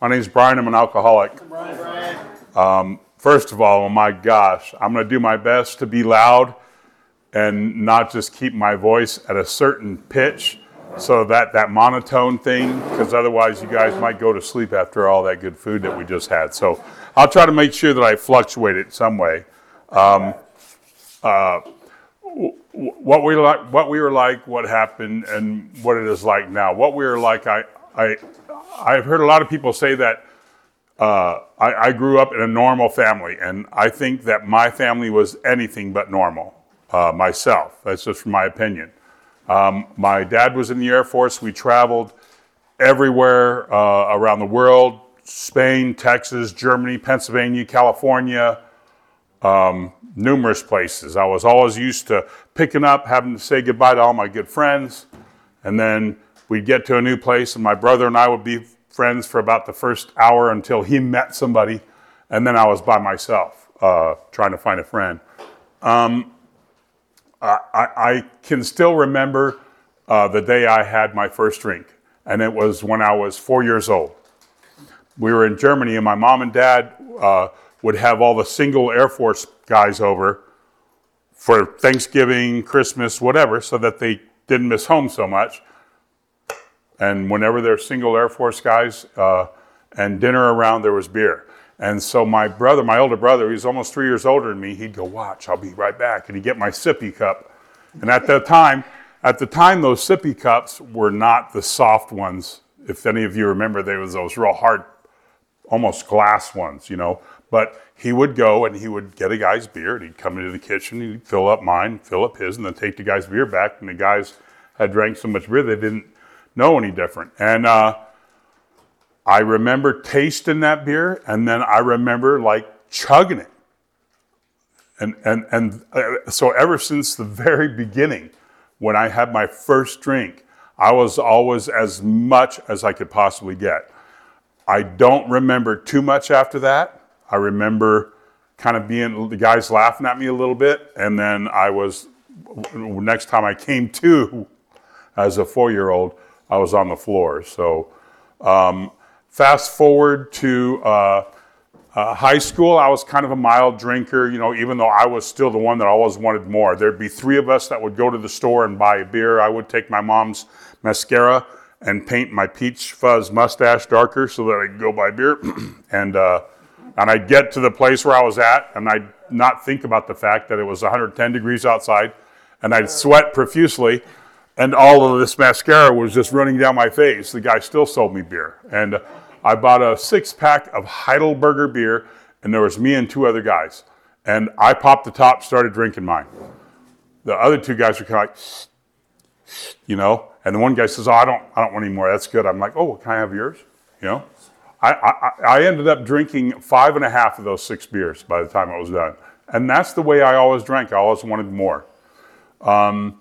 My name's Brian. I'm an alcoholic. Um, first of all, oh my gosh, I'm going to do my best to be loud and not just keep my voice at a certain pitch so that that monotone thing because otherwise you guys might go to sleep after all that good food that we just had so i'll try to make sure that i fluctuate it some way um, uh, what we like what we were like what happened and what it is like now what we were like i i i've heard a lot of people say that uh, I, I grew up in a normal family and i think that my family was anything but normal uh, myself. That's just from my opinion. Um, my dad was in the Air Force. We traveled everywhere uh, around the world Spain, Texas, Germany, Pennsylvania, California, um, numerous places. I was always used to picking up, having to say goodbye to all my good friends, and then we'd get to a new place, and my brother and I would be friends for about the first hour until he met somebody, and then I was by myself uh, trying to find a friend. Um, I, I can still remember uh, the day I had my first drink, and it was when I was four years old. We were in Germany, and my mom and dad uh, would have all the single Air Force guys over for Thanksgiving, Christmas, whatever, so that they didn't miss home so much. And whenever there there's single Air Force guys uh, and dinner around, there was beer. And so my brother, my older brother, he's almost three years older than me, he'd go, watch, I'll be right back. And he'd get my sippy cup. And at that time, at the time, those sippy cups were not the soft ones. If any of you remember, they was those real hard, almost glass ones, you know. But he would go and he would get a guy's beer and he'd come into the kitchen, he'd fill up mine, fill up his, and then take the guy's beer back. And the guys had drank so much beer they didn't know any different. And uh, I remember tasting that beer, and then I remember like chugging it. And, and, and uh, so, ever since the very beginning, when I had my first drink, I was always as much as I could possibly get. I don't remember too much after that. I remember kind of being the guys laughing at me a little bit, and then I was next time I came to as a four year old, I was on the floor. So um, Fast forward to uh, uh, high school, I was kind of a mild drinker, you know, even though I was still the one that always wanted more. There'd be three of us that would go to the store and buy a beer. I would take my mom's mascara and paint my peach fuzz mustache darker so that I could go buy beer. and, uh, and I'd get to the place where I was at and I'd not think about the fact that it was 110 degrees outside and I'd sweat profusely and all of this mascara was just running down my face. The guy still sold me beer. And I bought a six pack of Heidelberger beer, and there was me and two other guys. And I popped the top, started drinking mine. The other two guys were kind of like, you know, and the one guy says, "Oh, I don't, I don't want any more. That's good." I'm like, "Oh, can I have yours?" You know. I, I, I ended up drinking five and a half of those six beers by the time it was done, and that's the way I always drank. I always wanted more. Um,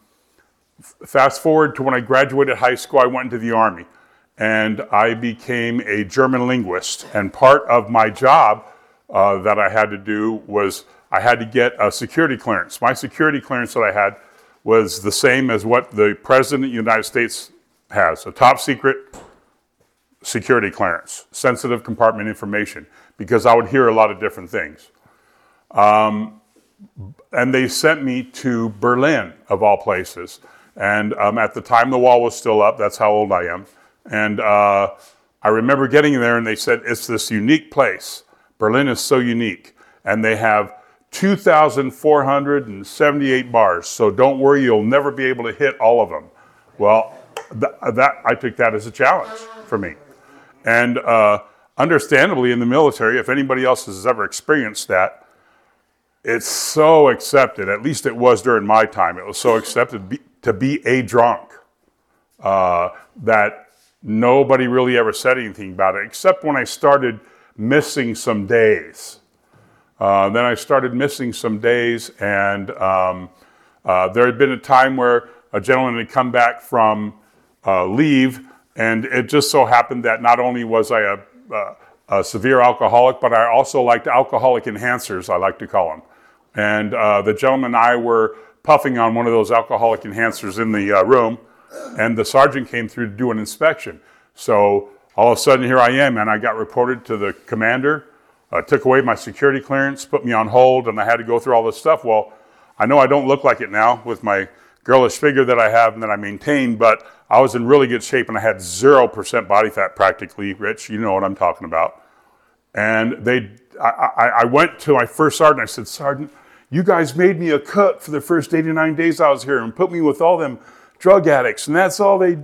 fast forward to when I graduated high school, I went into the army and I became a German linguist. And part of my job uh, that I had to do was I had to get a security clearance. My security clearance that I had was the same as what the President of the United States has a top secret security clearance, sensitive compartment information, because I would hear a lot of different things. Um, and they sent me to Berlin, of all places. And um, at the time, the wall was still up. That's how old I am. And uh, I remember getting there, and they said, It's this unique place. Berlin is so unique. And they have 2,478 bars. So don't worry, you'll never be able to hit all of them. Well, th- that I took that as a challenge for me. And uh, understandably, in the military, if anybody else has ever experienced that, it's so accepted. At least it was during my time. It was so accepted to be a drunk uh, that nobody really ever said anything about it, except when I started missing some days. Uh, then I started missing some days, and um, uh, there had been a time where a gentleman had come back from uh, leave, and it just so happened that not only was I a, a, a, severe alcoholic, but I also liked alcoholic enhancers, I like to call them. And uh, the gentleman and I were puffing on one of those alcoholic enhancers in the uh, room, and the sergeant came through to do an inspection. So all of a sudden, here I am, and I got reported to the commander, uh, took away my security clearance, put me on hold, and I had to go through all this stuff. Well, I know I don't look like it now with my girlish figure that I have and that I maintain, but I was in really good shape and I had 0% body fat practically, Rich. You know what I'm talking about. And they, I, I, I went to my first sergeant. I said, Sergeant, you guys made me a cut for the first 89 days I was here and put me with all them drug addicts. And that's all they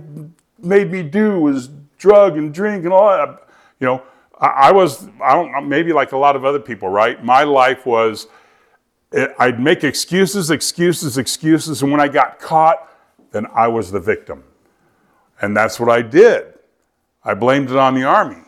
made me do was drug and drink and all that. You know, I, I was, I don't, maybe like a lot of other people, right? My life was, I'd make excuses, excuses, excuses. And when I got caught, then I was the victim. And that's what I did. I blamed it on the Army.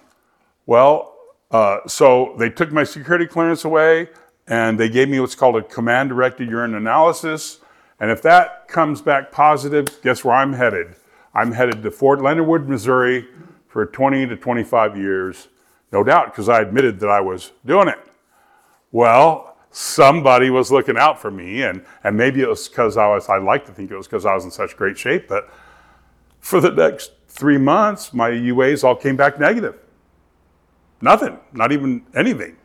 Well, uh, so they took my security clearance away and they gave me what's called a command directed urine analysis. And if that comes back positive, guess where I'm headed? I'm headed to Fort Leonard Wood, Missouri for 20 to 25 years, no doubt, because I admitted that I was doing it. Well, somebody was looking out for me, and, and maybe it was because I was, I like to think it was because I was in such great shape, but for the next three months, my UAs all came back negative. Nothing, not even anything.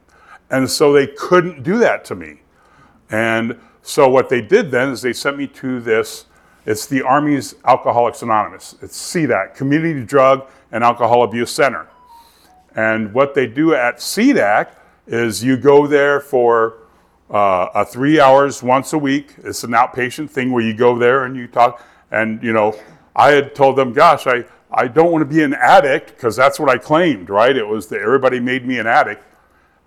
And so they couldn't do that to me. And so what they did then is they sent me to this, it's the Army's Alcoholics Anonymous. It's CDAC, Community Drug and Alcohol Abuse Center. And what they do at CDAC is you go there for uh, a three hours once a week. It's an outpatient thing where you go there and you talk. And, you know, I had told them, gosh, I, I don't want to be an addict because that's what I claimed, right? It was that everybody made me an addict.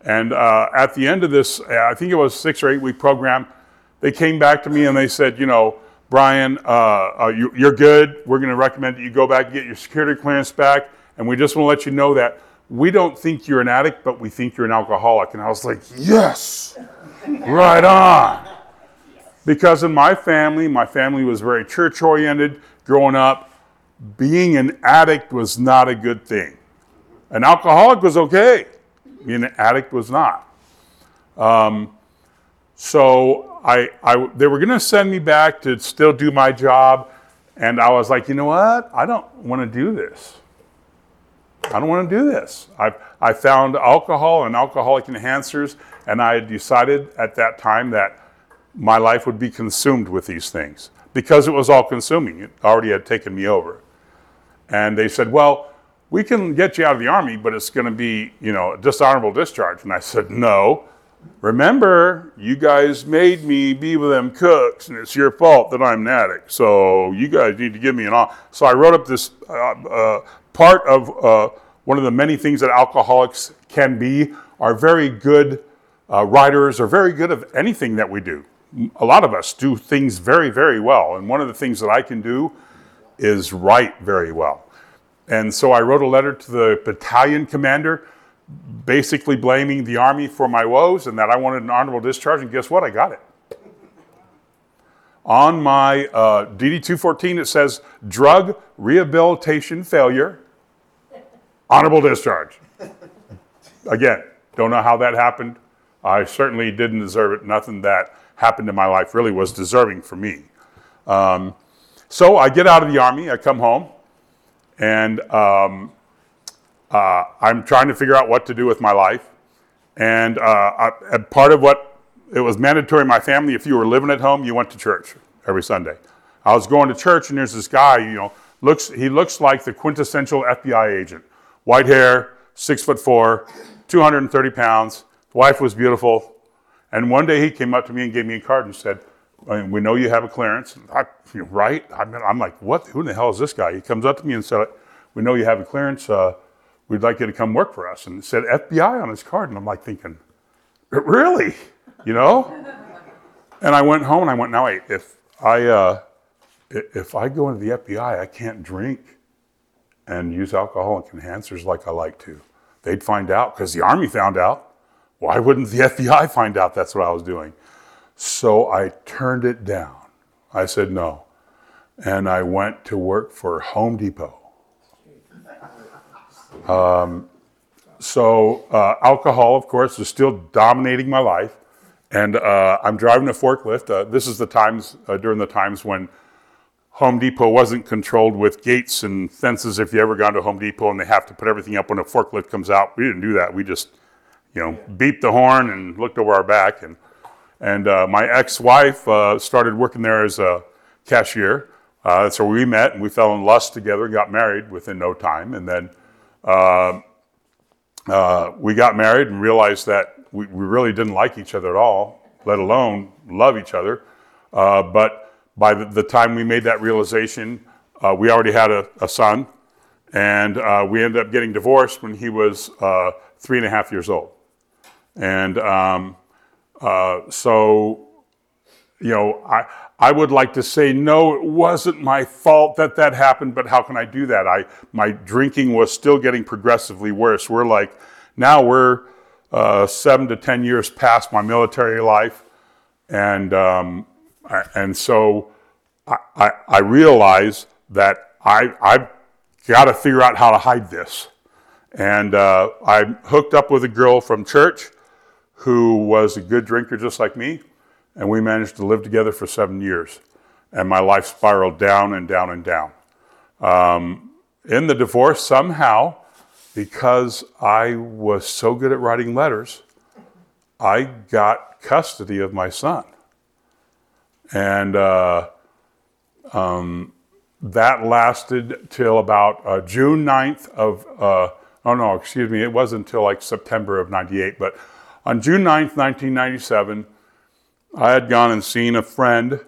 And uh, at the end of this, I think it was a six or eight week program, they came back to me and they said, you know, Brian, uh, uh, you, are good. We're going to recommend that you go back and get your security clearance back. And we just want to let you know that we don't think you're an addict, but we think you're an alcoholic. And I was like, yes, right on. Because in my family, my family was very church oriented growing up. Being an addict was not a good thing. An alcoholic was okay, being an addict was not. Um, so I, I, they were going to send me back to still do my job. And I was like, you know what? I don't want to do this. I don't want to do this. I, I found alcohol and alcoholic enhancers, and I decided at that time that my life would be consumed with these things because it was all consuming. It already had taken me over. And they said, well, we can get you out of the army, but it's going to be, you know, a dishonorable discharge. And I said, no. Remember, you guys made me be with them cooks, and it's your fault that I'm an addict. So you guys need to give me an off. So I wrote up this uh, uh, part of uh, one of the many things that alcoholics can be are very good uh, writers, are very good at anything that we do. A lot of us do things very, very well. And one of the things that I can do is write very well. And so I wrote a letter to the battalion commander, basically blaming the Army for my woes and that I wanted an honorable discharge. And guess what? I got it. On my uh, DD 214, it says drug rehabilitation failure, honorable discharge. Again, don't know how that happened. I certainly didn't deserve it. Nothing that happened in my life really was deserving for me. Um, so I get out of the Army, I come home, and um, uh, I'm trying to figure out what to do with my life. And, uh, I, and part of what it was mandatory in my family, if you were living at home, you went to church every Sunday. I was going to church, and there's this guy, you know, looks he looks like the quintessential FBI agent, white hair, six foot four, 230 pounds. Wife was beautiful, and one day he came up to me and gave me a card and said, I mean, "We know you have a clearance, I, right?" I mean, I'm like, "What? Who the hell is this guy?" He comes up to me and said, "We know you have a clearance." Uh, we'd like you to come work for us. And it said FBI on his card. And I'm like thinking, really? You know? and I went home and I went, now wait, if I, uh, if I go into the FBI, I can't drink and use alcoholic enhancers like I like to. They'd find out because the Army found out. Why wouldn't the FBI find out that's what I was doing? So I turned it down. I said no. And I went to work for Home Depot um, so uh, alcohol, of course, is still dominating my life, and uh, I'm driving a forklift. Uh, this is the times uh, during the times when Home Depot wasn't controlled with gates and fences. If you ever gone to Home Depot and they have to put everything up when a forklift comes out, we didn't do that. We just, you know, beeped the horn and looked over our back. And and uh, my ex-wife uh, started working there as a cashier. Uh, that's where we met, and we fell in lust together and got married within no time. And then uh, uh, we got married and realized that we, we really didn't like each other at all, let alone love each other. Uh, but by the, the, time we made that realization, uh, we already had a, a son, and we ended up getting divorced when he was three and a half years old. And um, uh, so, you know, I, I would like to say, no, it wasn't my fault that that happened, but how can I do that? I, my drinking was still getting progressively worse. We're like, now we're uh, seven to 10 years past my military life. And, um, and so I, I, I realize that I, I've got to figure out how to hide this. And uh, I hooked up with a girl from church who was a good drinker just like me and we managed to live together for seven years. And my life spiraled down and down and down. Um, in the divorce, somehow, because I was so good at writing letters, I got custody of my son. And uh, um, that lasted till about uh, June 9th of, uh, oh no, excuse me, it wasn't until like September of 98, but on June 9th, 1997, I had gone and seen a friend,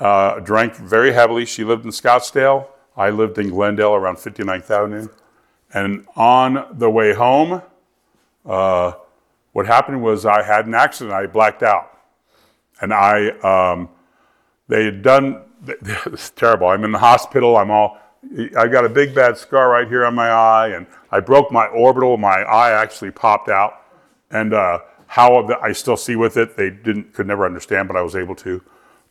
uh, drank very heavily. She lived in Scottsdale. I lived in Glendale around 59th Avenue. And on the way home, uh, what happened was I had an accident. I blacked out. And I, um, they had done, it's terrible. I'm in the hospital. I'm all, I got a big bad scar right here on my eye. And I broke my orbital. My eye actually popped out. And, uh, how I still see with it, they didn't could never understand, but I was able to.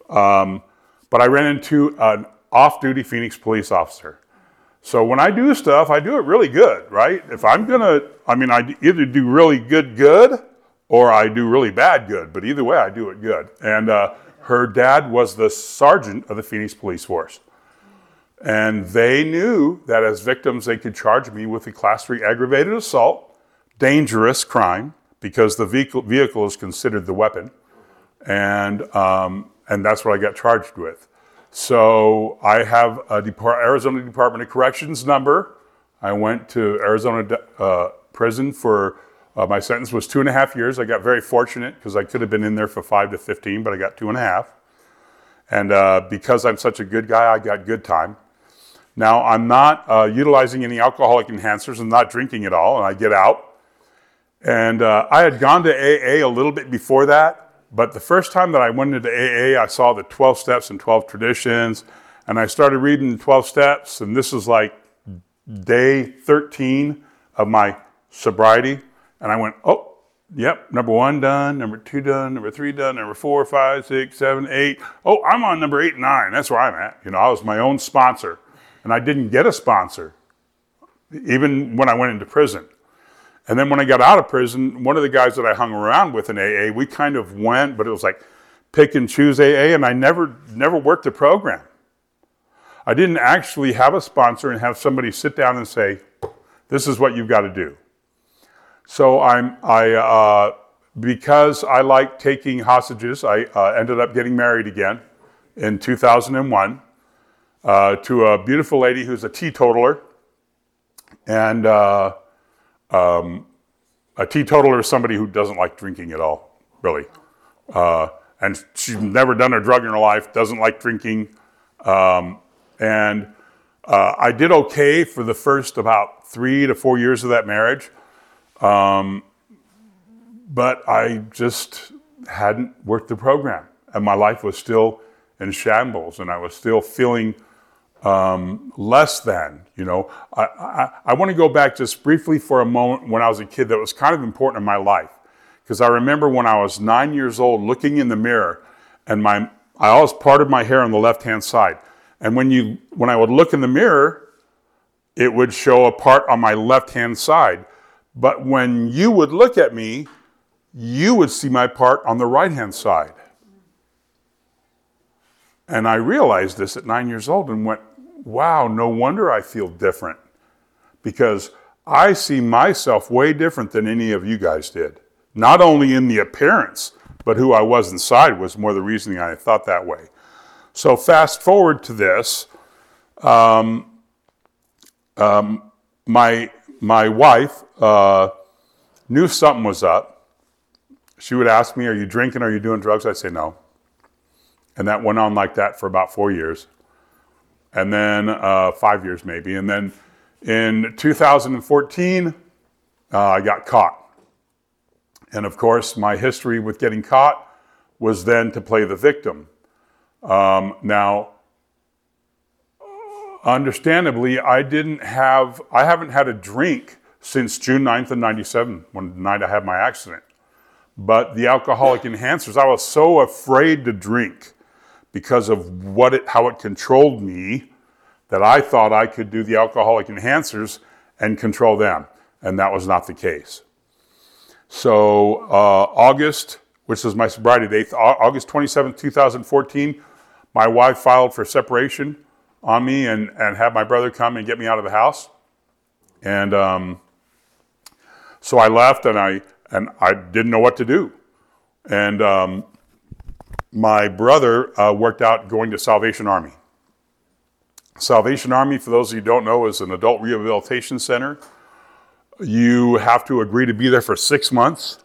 Um, but I ran into an off-duty Phoenix police officer. So when I do stuff, I do it really good, right? If I'm gonna, I mean, I either do really good, good, or I do really bad, good. But either way, I do it good. And uh, her dad was the sergeant of the Phoenix Police Force. And they knew that as victims, they could charge me with a class three aggravated assault, dangerous crime, because the vehicle, vehicle is considered the weapon. And, um, and that's what I got charged with. So I have a Arizona Department of Corrections number. I went to Arizona uh, prison for uh, my sentence was two and a half years. I got very fortunate because I could have been in there for five to 15, but I got two and a half. And uh, because I'm such a good guy, I got good time. Now, I'm not uh, utilizing any alcoholic enhancers. I'm not drinking at all, and I get out. And uh, I had gone to AA a little bit before that, but the first time that I went into AA, I saw the 12 steps and 12 traditions, and I started reading the 12 steps, and this is like day 13 of my sobriety. And I went, oh, yep, number one done, number two done, number three done, number four, five, six, seven, eight. Oh, I'm on number eight and nine. That's where I'm at. You know, I was my own sponsor, and I didn't get a sponsor, even when I went into prison. And then when I got out of prison, one of the guys that I hung around with in AA, we kind of went, but it was like pick and choose AA, and I never never worked the program. I didn't actually have a sponsor and have somebody sit down and say, "This is what you've got to do." So I'm I uh, because I like taking hostages. I uh, ended up getting married again in 2001 uh, to a beautiful lady who's a teetotaler, and uh, um, a teetotaler is somebody who doesn't like drinking at all, really. Uh, and she's never done a drug in her life, doesn't like drinking. Um, and uh, I did okay for the first about three to four years of that marriage. Um, but I just hadn't worked the program. And my life was still in shambles, and I was still feeling um, less than. You know, I, I, I want to go back just briefly for a moment when I was a kid that was kind of important in my life. Because I remember when I was nine years old looking in the mirror and my, I always parted my hair on the left hand side. And when, you, when I would look in the mirror, it would show a part on my left hand side. But when you would look at me, you would see my part on the right hand side. And I realized this at nine years old and went, wow, no wonder I feel different because I see myself way different than any of you guys did. Not only in the appearance, but who I was inside was more the reasoning I thought that way. So fast forward to this. Um, um, my my wife uh, knew something was up. She would ask me, "Are you drinking? Are you doing drugs?" I'd say no, and that went on like that for about four years, and then uh, five years maybe, and then in 2014, uh, I got caught. And of course, my history with getting caught was then to play the victim. Um, now, understandably, I didn't have, I haven't had a drink since June 9th of 97, when the night I had my accident. But the alcoholic enhancers, I was so afraid to drink because of what it, how it controlled me that I thought I could do the alcoholic enhancers and control them. And that was not the case. So uh, August, which was my sobriety date, August 27, 2014, my wife filed for separation on me and, and had my brother come and get me out of the house. And um, so I left and I, and I didn't know what to do. And um, my brother uh, worked out going to Salvation Army. Salvation Army, for those of you who don't know, is an adult rehabilitation center. You have to agree to be there for six months.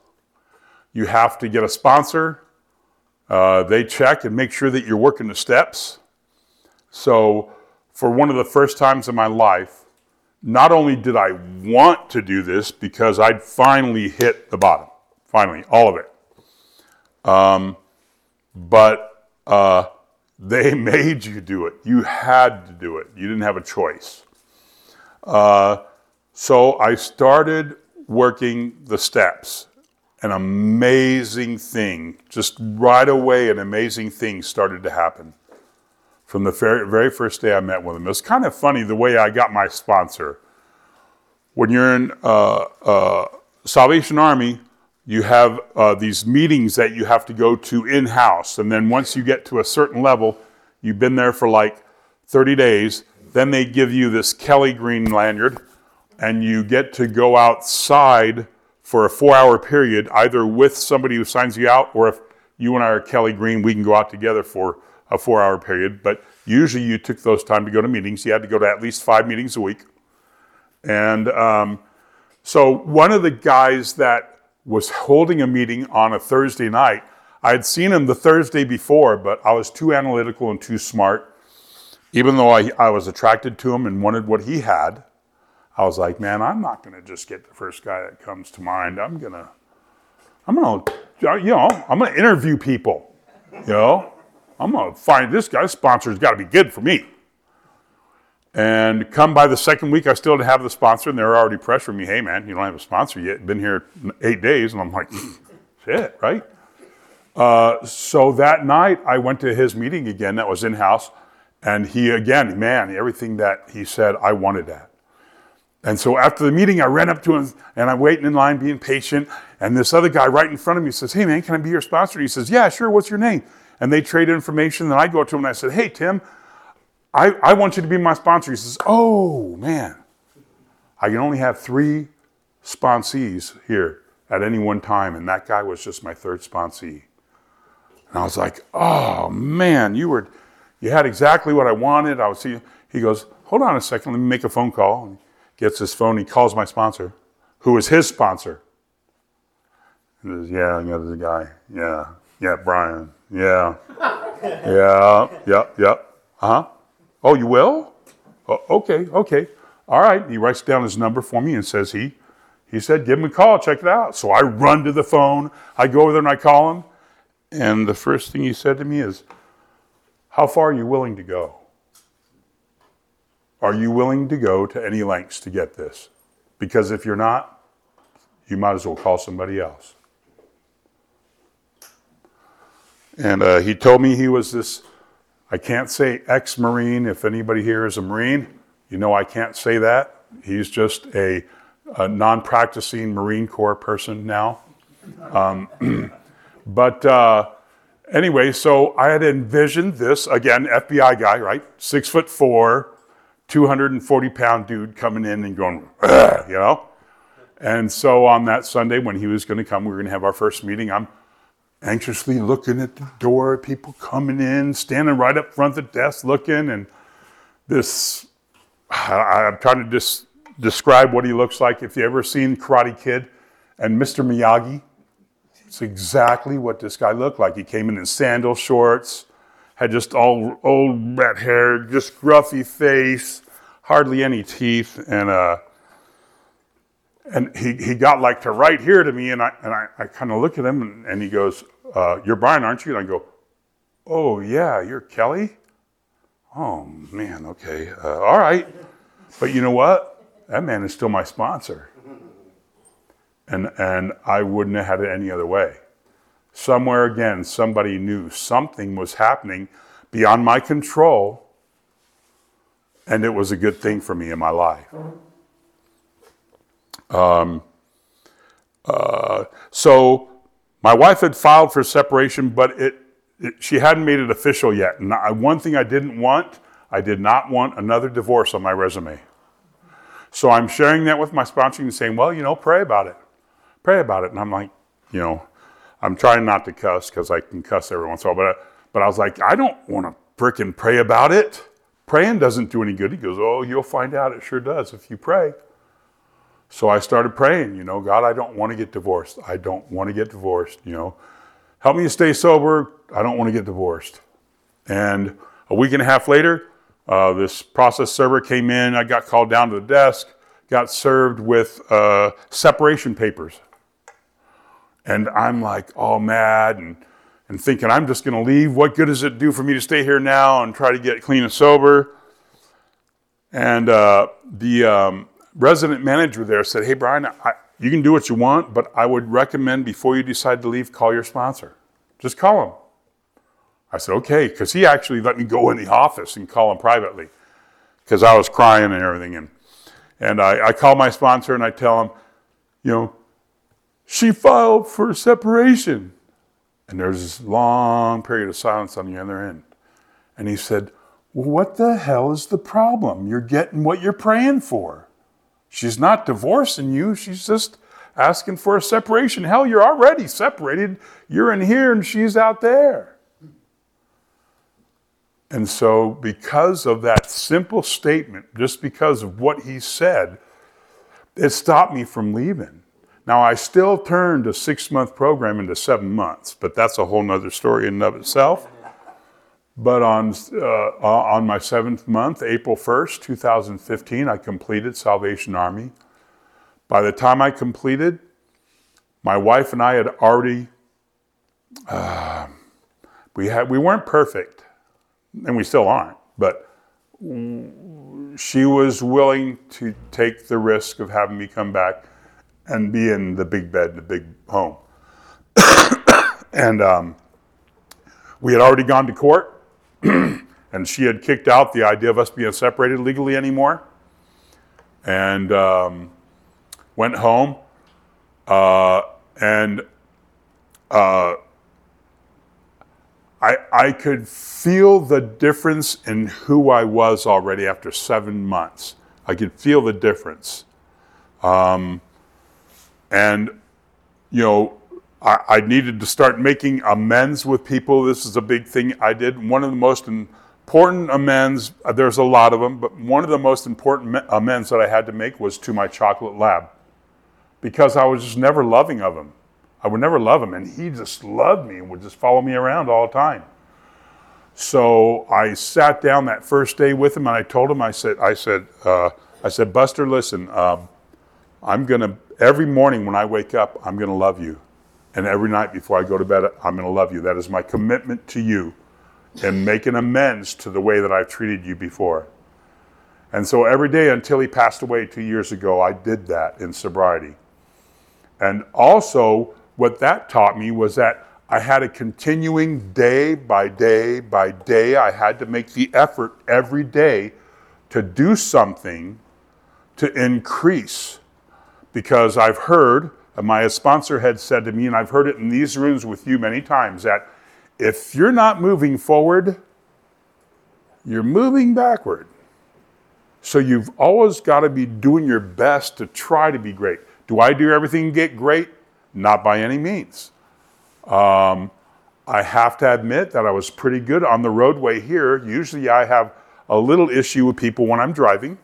You have to get a sponsor. Uh, they check and make sure that you're working the steps. So, for one of the first times in my life, not only did I want to do this because I'd finally hit the bottom, finally, all of it, um, but uh, they made you do it. You had to do it. You didn't have a choice. Uh, so I started working the steps. An amazing thing, just right away, an amazing thing started to happen from the very, first day I met with him. It was kind of funny the way I got my sponsor. When you're in uh, uh, Salvation Army, you have uh, these meetings that you have to go to in house. And then once you get to a certain level, you've been there for like 30 days, then they give you this Kelly Green lanyard, and you get to go outside for a four hour period, either with somebody who signs you out, or if you and I are Kelly Green, we can go out together for a four hour period. But usually you took those time to go to meetings. You had to go to at least five meetings a week. And um, so one of the guys that was holding a meeting on a Thursday night. I had seen him the Thursday before, but I was too analytical and too smart. Even though I, I was attracted to him and wanted what he had, I was like, man, I'm not going to just get the first guy that comes to mind. I'm going to, I'm going to, uh, you know, I'm going to interview people. You know, I'm going to find this guy's sponsor's got to be good for me. And come by the second week, I still didn't have the sponsor, and they're already pressuring me, hey, man, you don't have a sponsor yet. Been here eight days. And I'm like, shit, right? Uh, so that night, I went to his meeting again that was in house. And he, again, man, everything that he said, I wanted that. And so after the meeting, I ran up to him and I'm waiting in line, being patient. And this other guy right in front of me says, Hey, man, can I be your sponsor? And he says, Yeah, sure. What's your name? And they trade information. And I go to him and I said, Hey, Tim, I, I want you to be my sponsor. He says, Oh, man, I can only have three sponsees here at any one time. And that guy was just my third sponsee. And I was like, Oh, man, you were, you had exactly what I wanted. I was see. He goes, Hold on a second, let me make a phone call. And gets his phone, he calls my sponsor, who is his sponsor. And says, Yeah, yeah, there's a guy. Yeah, yeah, Brian. Yeah, yeah, yep, yep. Uh huh. Oh, you will? Oh, okay, okay. All right. He writes down his number for me and says he he said, give him a call, check it out. So I run to the phone, I go over there and I call him. And the first thing he said to me is, How far are you willing to go? Are you willing to go to any lengths to get this? Because if you're not, you might as well call somebody else. And uh, he told me he was this I can't say ex Marine. If anybody here is a Marine, you know I can't say that. He's just a, a non practicing Marine Corps person now. Um, but, uh, anyway, so I had envisioned this again, FBI guy, right? Six foot four, 240 pound dude coming in and going, you know? And so on that Sunday when he was going to come, we were going to have our first meeting. I'm anxiously looking at the door, people coming in, standing right up front of the desk looking, and this, I- I'm trying to just describe what he looks like. If you ever seen Karate Kid and Mr. Miyagi, it's exactly what this guy looked like. He came in in sandal shorts, had just all old red hair, just gruffy face, hardly any teeth, and uh, and he, he got like to right here to me, and I and I, I kind of look at him, and, and he goes, uh, "You're Brian, aren't you?" And I go, "Oh yeah, you're Kelly." Oh man, okay, uh, all right, but you know what? That man is still my sponsor and and I wouldn't have had it any other way. Somewhere again, somebody knew something was happening beyond my control, and it was a good thing for me in my life. Um, uh, so my wife had filed for separation, but it, it she hadn't made it official yet. And I, one thing I didn't want, I did not want another divorce on my resume. So I'm sharing that with my sponsor and saying, well, you know, pray about it pray about it. And I'm like, you know, I'm trying not to cuss because I can cuss every once in a while, but, but I was like, I don't want to fricking pray about it. Praying doesn't do any good. He goes, Oh, you'll find out. It sure does if you pray. So I started praying, you know, God, I don't want to get divorced. I don't want to get divorced, you know. Help me to stay sober. I don't want to get divorced. And a week and a half later, uh, this process server came in. I got called down to the desk, got served with uh, separation papers. And I'm like all mad and, and thinking, I'm just going to leave. What good does it do for me to stay here now and try to get clean and sober? And uh, the um, resident manager there said, Hey, Brian, I, you can do what you want, but I would recommend before you decide to leave, call your sponsor. Just call him. I said, Okay, because he actually let me go in the office and call him privately because I was crying and everything. And, and I, I call my sponsor and I tell him, You know, she filed for separation. And there's this long period of silence on the other end. And he said, Well, what the hell is the problem? You're getting what you're praying for. She's not divorcing you, she's just asking for a separation. Hell, you're already separated. You're in here and she's out there. And so, because of that simple statement, just because of what he said, it stopped me from leaving. Now, I still turned a six month program into seven months, but that's a whole nother story in and of itself. But on, uh, on my seventh month, April 1st, 2015, I completed Salvation Army. By the time I completed, my wife and I had already, uh, we, had, we weren't perfect, and we still aren't, but she was willing to take the risk of having me come back and be in the big bed, the big home. and um, we had already gone to court, and she had kicked out the idea of us being separated legally anymore. And um, went home, uh, and uh, I, I could feel the difference in who I was already after seven months. I could feel the difference. Um, and, you know, I, I, needed to start making amends with people. This is a big thing I did. One of the most important amends, uh, there's a lot of them, but one of the most important amends that I had to make was to my chocolate lab because I was just never loving of him. I would never love him, and he just loved me and would just follow me around all the time. So I sat down that first day with him, and I told him, I said, I said, uh, I said, Buster, listen, um, I'm gonna every morning when I wake up, I'm gonna love you, and every night before I go to bed, I'm gonna love you. That is my commitment to you, and making amends to the way that I've treated you before. And so every day until he passed away two years ago, I did that in sobriety. And also, what that taught me was that I had a continuing day by day by day. I had to make the effort every day to do something to increase. Because I've heard, my sponsor had said to me, and I've heard it in these rooms with you many times, that if you're not moving forward, you're moving backward. So you've always got to be doing your best to try to be great. Do I do everything to get great? Not by any means. Um, I have to admit that I was pretty good on the roadway here. Usually I have a little issue with people when I'm driving,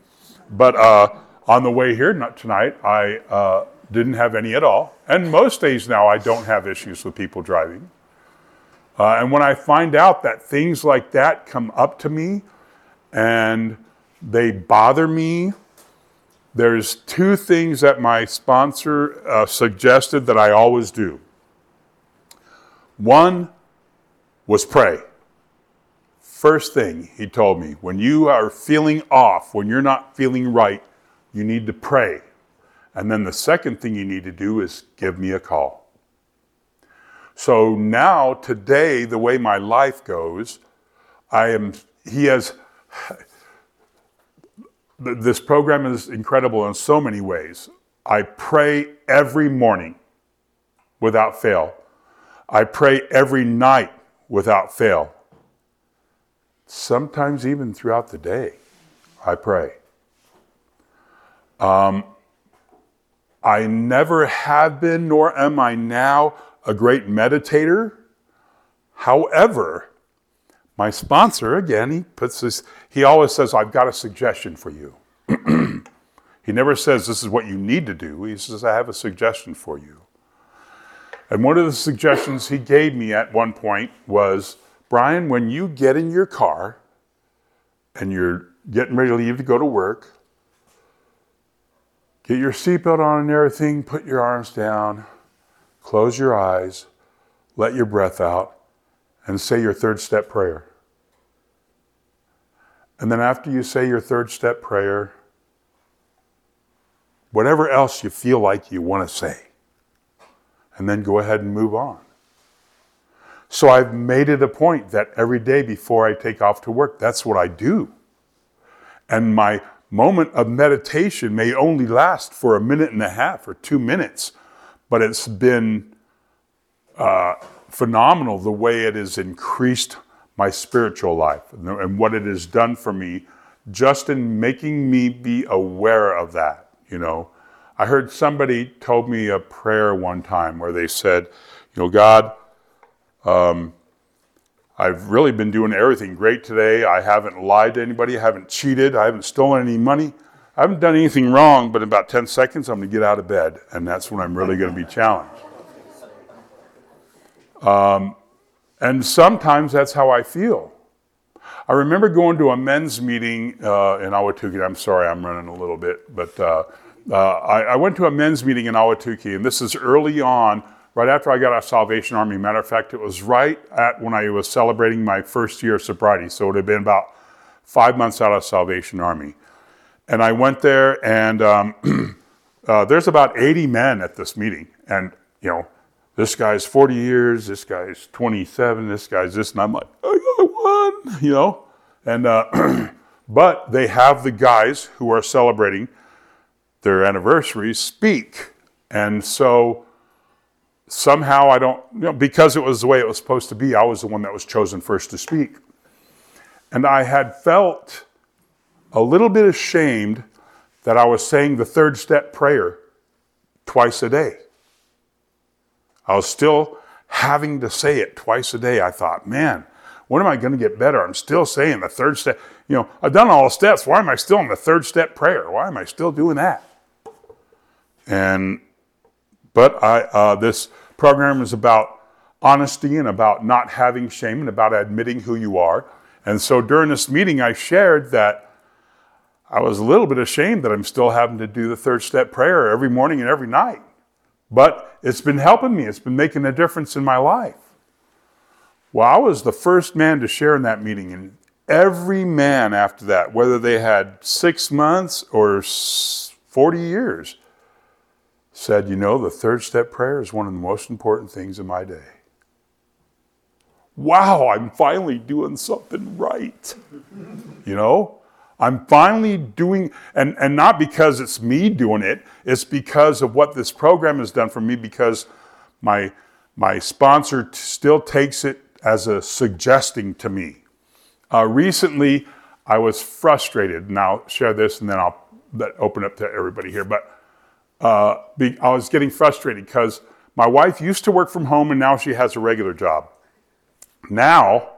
but uh, on the way here not tonight, I uh, didn't have any at all. And most days now, I don't have issues with people driving. Uh, and when I find out that things like that come up to me and they bother me, there's two things that my sponsor uh, suggested that I always do. One was pray. First thing he told me, when you are feeling off, when you're not feeling right, you need to pray. And then the second thing you need to do is give me a call. So now, today, the way my life goes, I am, he has, this program is incredible in so many ways. I pray every morning without fail. I pray every night without fail. Sometimes even throughout the day, I pray. Um, I never have been, nor am I now a great meditator. However, my sponsor, again, he puts this, he always says, I've got a suggestion for you. he never says, This is what you need to do. He says, I have a suggestion for you. And one of the suggestions he gave me at one point was Brian, when you get in your car and you're getting ready to leave to go to work, get your seatbelt on and everything, put your arms down Close your eyes, let your breath out, and say your third step prayer. And then after you say your third step prayer, whatever else you feel like you want to say, and then go ahead and move on. So I've made it a point that every day before I take off to work, that's what I do. And my moment of meditation may only last for a minute and a half or two minutes but it's been uh, phenomenal the way it has increased my spiritual life and what it has done for me just in making me be aware of that you know. I heard somebody told me a prayer one time where they said you know god um, i've really been doing everything great today i haven't lied to anybody i haven't cheated i haven't stolen any money I haven't done anything wrong, but in about 10 seconds, I'm going to get out of bed, and that's when I'm really going to be challenged. Um, and sometimes that's how I feel. I remember going to a men's meeting uh, in Ahwatukee. I'm sorry, I'm running a little bit, but uh, uh, I, I, went to a men's meeting in Ahwatukee, and this is early on, right after I got out of Salvation Army. Matter of fact, it was right at when I was celebrating my first year of sobriety, so it had been about five months out of Salvation Army. And I went there, and um, uh, there's about 80 men at this meeting. And, you know, this guy's 40 years, this guy's 27, this guy's this. And I'm like, I got one, you know? And, uh, but they have the guys who are celebrating their anniversaries speak. And so somehow I don't, you know, because it was the way it was supposed to be, I was the one that was chosen first to speak. And I had felt a little bit ashamed that I was saying the third step prayer twice a day. I was still having to say it twice a day. I thought, man, when am I going to get better? I'm still saying the third step. You know, I've done all the steps. Why am I still in the third step prayer? Why am I still doing that? And, but I, uh, this program is about honesty and about not having shame and about admitting who you are. And so during this meeting, I shared that I was a little bit ashamed that I'm still having to do the third step prayer every morning and every night. But it's been helping me, it's been making a difference in my life. Well, I was the first man to share in that meeting, and every man after that, whether they had six months or 40 years, said, You know, the third step prayer is one of the most important things in my day. Wow, I'm finally doing something right. You know? I'm finally doing, and, and not because it's me doing it, it's because of what this program has done for me, because my, my sponsor t- still takes it as a suggesting to me. Uh, recently, I was frustrated. Now, share this and then I'll open up to everybody here. But uh, be, I was getting frustrated because my wife used to work from home and now she has a regular job. Now,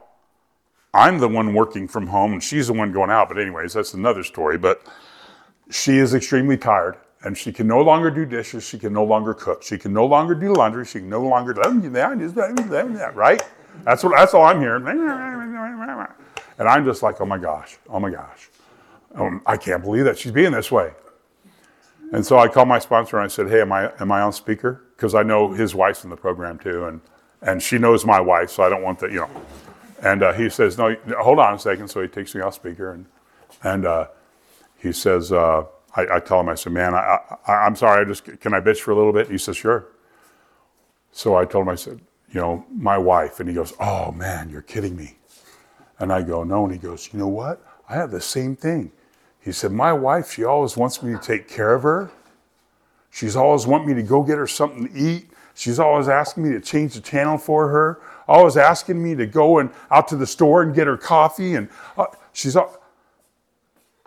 I'm the one working from home and she's the one going out. But, anyways, that's another story. But she is extremely tired and she can no longer do dishes. She can no longer cook. She can no longer do laundry. She can no longer do that, right? That's what. That's all I'm hearing. And I'm just like, oh my gosh, oh my gosh, um, I can't believe that she's being this way. And so I called my sponsor and I said, hey, am I am I on speaker? Because I know his wife's in the program too, and and she knows my wife, so I don't want that, you know. And uh, he says, no, hold on a second. So he takes me off speaker and and uh, he says. Uh, I, I, tell him, I said, man, I, I, am sorry, I just, can I bitch for a little bit? And he says, sure. So I told him, I said, you know, my wife. And he goes, oh man, you're kidding me. And I go, no. And he goes, you know what? I have the same thing. He said, my wife, she always wants me to take care of her. She's always want me to go get her something to eat. She's always asking me to change the channel for her. Always asking me to go and out to the store and get her coffee. And uh, she's,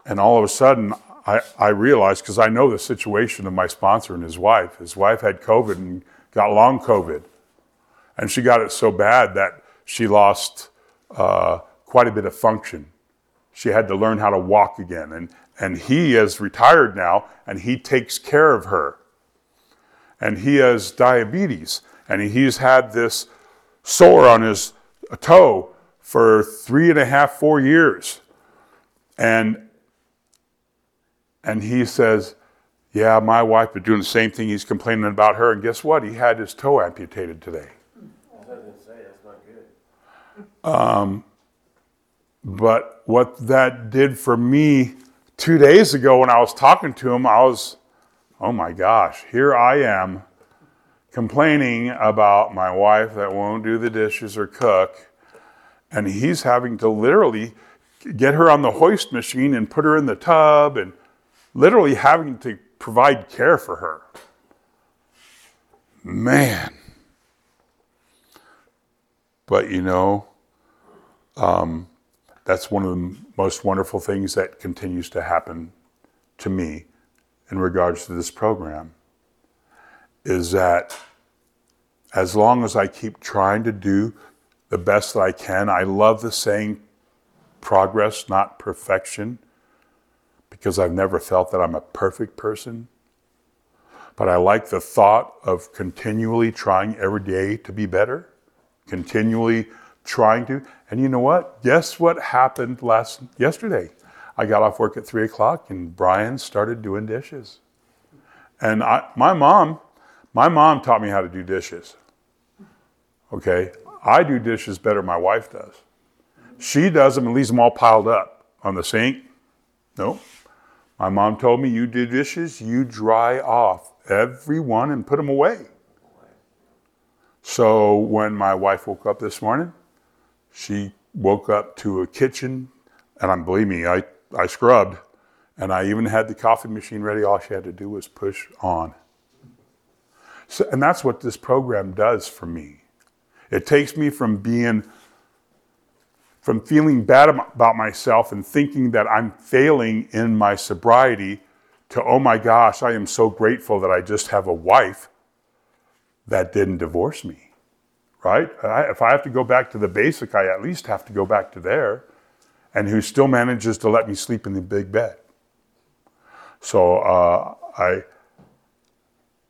and all of a sudden, I, I realized because I know the situation of my sponsor and his wife. His wife had COVID and got long COVID. And she got it so bad that she lost uh, quite a bit of function. She had to learn how to walk again. And, and he is retired now and he takes care of her. And he has diabetes. And he's had this sore on his toe for three and a half, four years. And and he says, Yeah, my wife is doing the same thing. He's complaining about her. And guess what? He had his toe amputated today. I had to say that's not Um, but what that did for me two days ago when I was talking to him, I was, oh my gosh, here I am complaining about my wife that won't do the dishes or cook. And he's having to literally get her on the hoist machine and put her in the tub and literally having to provide care for her. Man. But you know, um, that's one of the most wonderful things that continues to happen to me in regards to this program is that as long as I keep trying to do the best that I can, I love the saying progress, not perfection because I've never felt that I'm a perfect person. But I like the thought of continually trying every day to be better, continually trying to. And you know what? Guess what happened last yesterday? I got off work at three o'clock and Brian started doing dishes. And I, my mom, my mom taught me how to do dishes. Okay, I do dishes better than my wife does. She does them and leaves them all piled up on the sink. Nope. My mom told me, you do dishes, you dry off every one and put them away. So when my wife woke up this morning, she woke up to a kitchen, and I'm believe me, I, I scrubbed, and I even had the coffee machine ready. All she had to do was push on. So, and that's what this program does for me. It takes me from being from feeling bad about myself and thinking that I'm failing in my sobriety to, oh my gosh, I am so grateful that I just have a wife that didn't divorce me, right? I, if I have to go back to the basic, I at least have to go back to there, and who still manages to let me sleep in the big bed. So uh, I,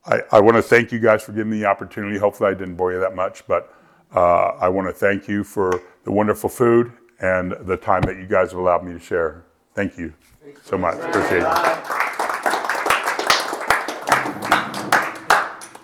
I, I want to thank you guys for giving me the opportunity. Hopefully, I didn't bore you that much, but uh, I want to thank you for the wonderful food and the time that you guys have allowed me to share. Thank you so much. Appreciate it.